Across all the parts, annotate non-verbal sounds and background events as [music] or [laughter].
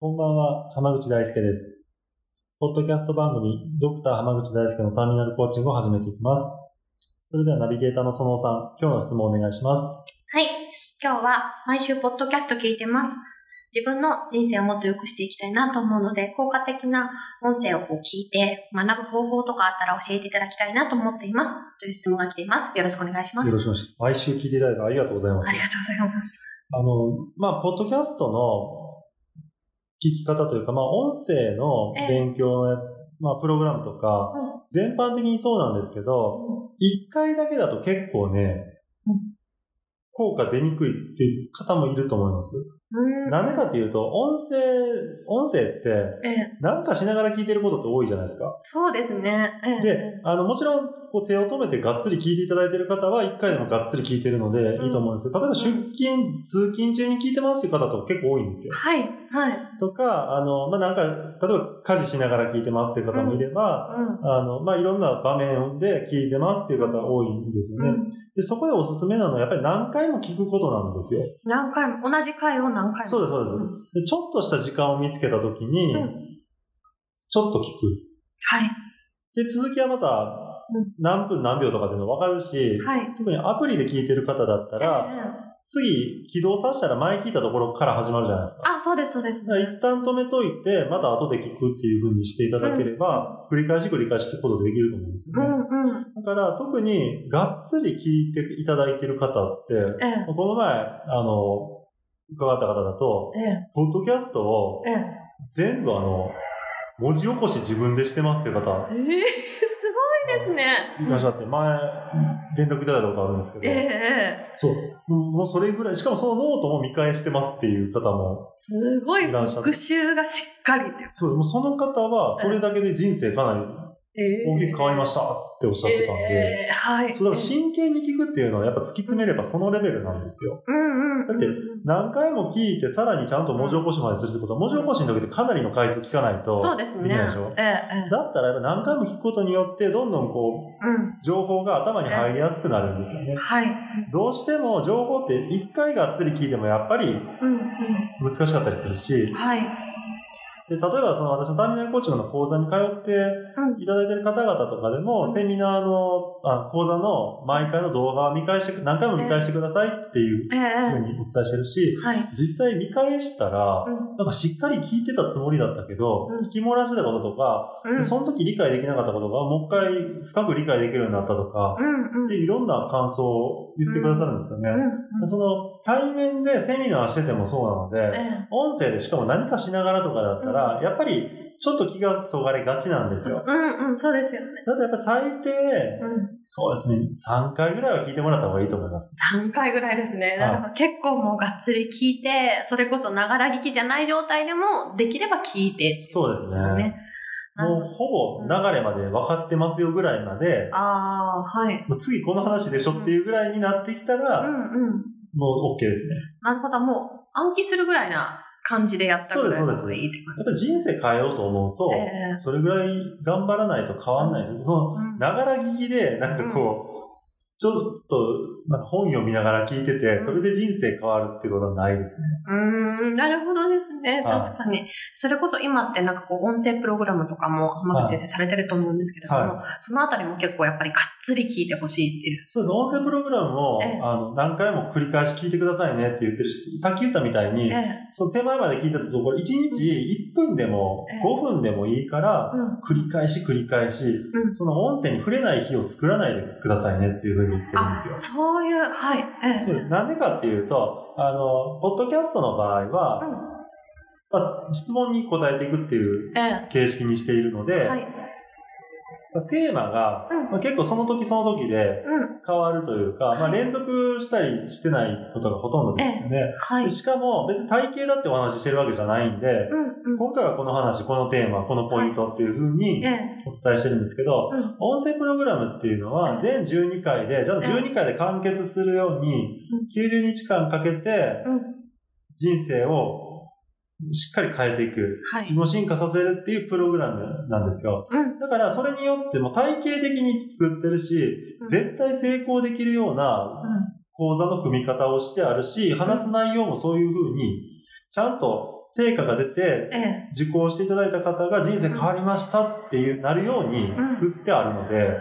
こんばんは、浜口大輔です。ポッドキャスト番組、ドクター浜口大輔のターミナルコーチングを始めていきます。それではナビゲーターの園尾さん、今日の質問をお願いします。はい。今日は毎週ポッドキャスト聞いてます。自分の人生をもっと良くしていきたいなと思うので、効果的な音声をこう聞いて学ぶ方法とかあったら教えていただきたいなと思っています。という質問が来ています。よろしくお願いします。よろしくお願いします。毎週聞いていただいてありがとうございます。ありがとうございます。あの、まあ、ポッドキャストの聞き方というか、まあ、音声の勉強のやつ、まあ、プログラムとか、全般的にそうなんですけど、一回だけだと結構ね、効果出にくいっていう方もいると思います。うんなんでかっていうと、音声、音声って、ええ、なんかしながら聞いてることって多いじゃないですか。そうですね。ええ、で、あの、もちろん、こう手を止めてがっつり聞いていただいてる方は、一回でもがっつり聞いてるのでいいと思うんですけど、例えば出勤、通勤中に聞いてますっていう方とか結構多いんですよ。はい、はい。とか、あの、まあ、なんか、例えば家事しながら聞いてますっていう方もいれば、うん。あの、まあ、いろんな場面で聞いてますっていう方多いんですよね。うん、で、そこでおすすめなのは、やっぱり何回も聞くことなんですよ。何回も、同じ回を何回も。そうです、そうです。でちょっとした時間を見つけたときに、うんちょっと聞く。はい。で、続きはまたうん、何分何秒とかっていうの分かるし、はい。特にアプリで聞いてる方だったら、え次起動させたら前聞いたところから始まるじゃないですか。えあ、そうです、そうです。一旦止めといて、また後で聞くっていう風にしていただければ、繰り返し繰り返し聞くことでできると思うんですよね。うん、うん。だから特にがっつり聞いていただいてる方って、ええ、この前、あの、伺った方だと、ええ、ポッドキャストをええ。全部あの、文字起こし自分でしてますっていう方ええすごいですね。いらっしゃって、前、連絡いただいたことあるんですけど、ええそう。もうそれぐらい、しかもそのノートも見返してますっていう方も、すごい復習がしっかりって。そう、もうその方は、それだけで人生かなり大きく変わりましたっておっしゃってたんで、ええはい。そう、だから真剣に聞くっていうのはやっぱ突き詰めればそのレベルなんですよ。うんうん。だって何回も聞いて、さらにちゃんと文字起こしまでするってことは、文字起こしの時ってかなりの回数聞かないと、そうですね。できないでしょ？ええええだったらやっぱ何回も聞くことによって、どんどんこう、うん。情報が頭に入りやすくなるんですよね。はい。どうしても情報って一回がっつり聞いてもやっぱり。難しかったりするし、はい。で例えばその私のターミナルコーチングの講座に通ってうんいただいている方々とかでも、うんセミナーのあ講座の毎回の動画を見返して、何回も見返してくださいっていうええふうにお伝えしてるし、はい。実際見返したら、うんなんかしっかり聞いてたつもりだったけど、うん聞き漏らしてたこととか、うん。その時理解できなかったことがもう一回深く理解できるようになったとか、うんうん。でいろんな感想を言ってくださるんですよね。その対面でセミナーしててもそうなので、ええ音声でしかも何かしながらとかだったら、やっぱりちょっと気がそがれがちなんですよ。うんうん、そうですよね。だってやっぱ最低、うん。そうですね、3回ぐらいは聞いてもらった方がいいと思います。3回ぐらいですね。はい結構もうがっつり聞いて、それこそながら聞きじゃない状態でも、できれば聞いて。そうですね。ね。もうほぼ流れまで分かってますよぐらいまで、ああ、はい。もう次この話でしょっていうぐらいになってきたら、うんうん。もう OK ですね。なるほど、もう暗記するぐらいな感じでやったぐらいの方がいいって感やっぱり人生変えようと思うと、ええ。それぐらい頑張らないと変わんないですよ。その、うん。ながら聞きで、なんかこう、ちょっと、なんか本読みながら聞いてて、うんそれで人生変わるっていうことはないですね。じ。うーん、なるほどですね。はい確かに。それこそ今ってなんかこう音声プログラムとかも浜口先生されてると思うんですけれども、はそのあたりも結構やっぱりがっつり聞いてほしいっていう。そうです。音声プログラムも、ええあの、何回も繰り返し聞いてくださいねって言ってるし、さっき言ったみたいに、ええ。その手前まで聞いたところ、1日1分でもええ5分でもいいから、うん。繰り返し繰り返し、うんその音声に触れない日を作らないでくださいねっていうふうに言ってるんあ、ですよ。そういう、はい。なんでかっていうと、あの、ポッドキャストの場合は、まあ、質問に答えていくっていう形式にしているので、え。はい。まあテーマが、うんまあ、結構その時その時でうん。変わるというか、まあ、はい連続したりしてないことがほとんどですよね。はいで。しかも別に体型だってお話ししてるわけじゃないんで、うんうん。今回はこの話、このテーマ、このポイントっていう風にええ。お伝えしてるんですけど、うん。音声プログラムっていうのは全12回で、ちゃんと12回で完結するようにうん、90日間かけてうん。人生をしっかり変えていく、はい自分を進化させるっていうプログラムなんですよ。うん。だからそれによっても体系的に作ってるし、うん絶対成功できるような講座の組み方をしてあるし、話す内容もそういう風に、ちゃんと成果が出て、ええ。受講していただいた方が人生変わりましたっていう、なるように作ってあるので、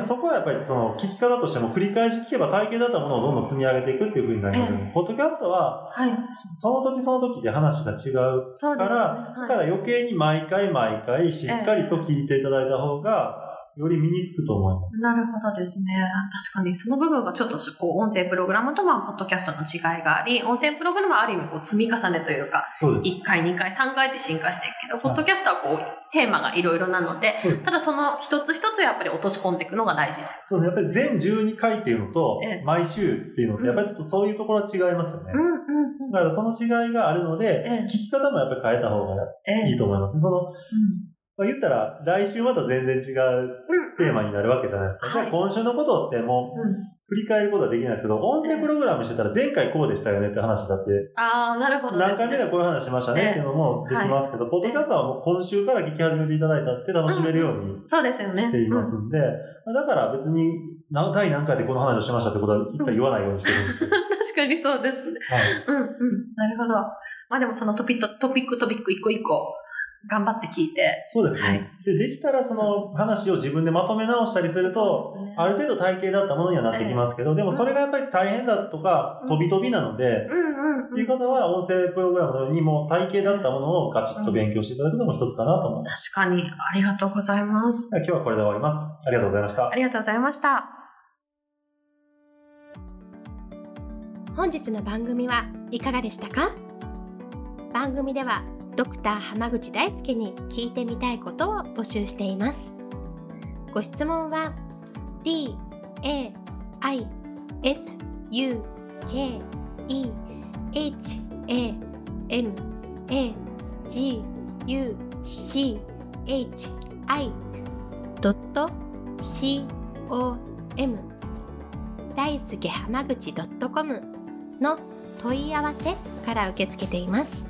そこはやっぱりその聞き方としても繰り返し聞けば体系だったものをどんどん積み上げていくっていう風になりますよね。ポッドキャストは、はい。その時その時で話が違う。から、だはいから余計に毎回毎回しっかりと聞いていただいた方が、より身につくと思います。なるほどですね。確かに、その部分がちょっと、こう、音声プログラムと、まあ、ポッドキャストの違いがあり、音声プログラムはある意味、こう、積み重ねというか、そうです。1回、2回、3回で進化していくけど、ポッドキャストはこう、テーマがいろいろなので、です。ただその一つ一つやっぱり落とし込んでいくのが大事。そうですね。やっぱり全12回っていうのとええ、毎週っていうのって、やっぱりちょっとそういうところは違いますよね。うんうんうん。だからその違いがあるので、ええ聞き方もやっぱり変えた方がええいいと思いますね。その、まあ、言ったら、来週また全然違ううん。テーマになるわけじゃないですか。じゃあはい今週のことってもう、うん。振り返ることはできないですけど、音声プログラムしてたら前回こうでしたよねって話だって、ああ、なるほどね。何回目でこういう話しましたねっていうのもできますけど、ポッドキャストはもう今週から聞き始めていただいたって楽しめるようにそうですよね。していますんで、まあだから別に何第何回でこの話をしましたってことは一切言わないようにしてるんですよ。う [laughs] ん確かにそうですね。はい。うんうん。なるほど。まあでもそのトピック、トピックトピック一個一個頑張って聞いて。そうですね。はいで、できたらその話を自分でまとめ直したりすると、ねある程度体系だったものにはなってきますけど、でもそれがやっぱり大変だとか、うん飛び飛びなので、うんうんっていう方は音声プログラムのようにもう体系だったものをガチッと勉強していただくのも一つかなと思います。確かに、ありがとうございます。今日はこれで終わります。ありがとうございましたあ。りがとうございました。本日の番組はいかがでしたか？番組ではドクター濱口大輔に聞いてみたいことを募集しています。ご質問は d a i s u k e h a m a g u c h i c o m 大輔濱口 .com の問い合わせから受け付けています。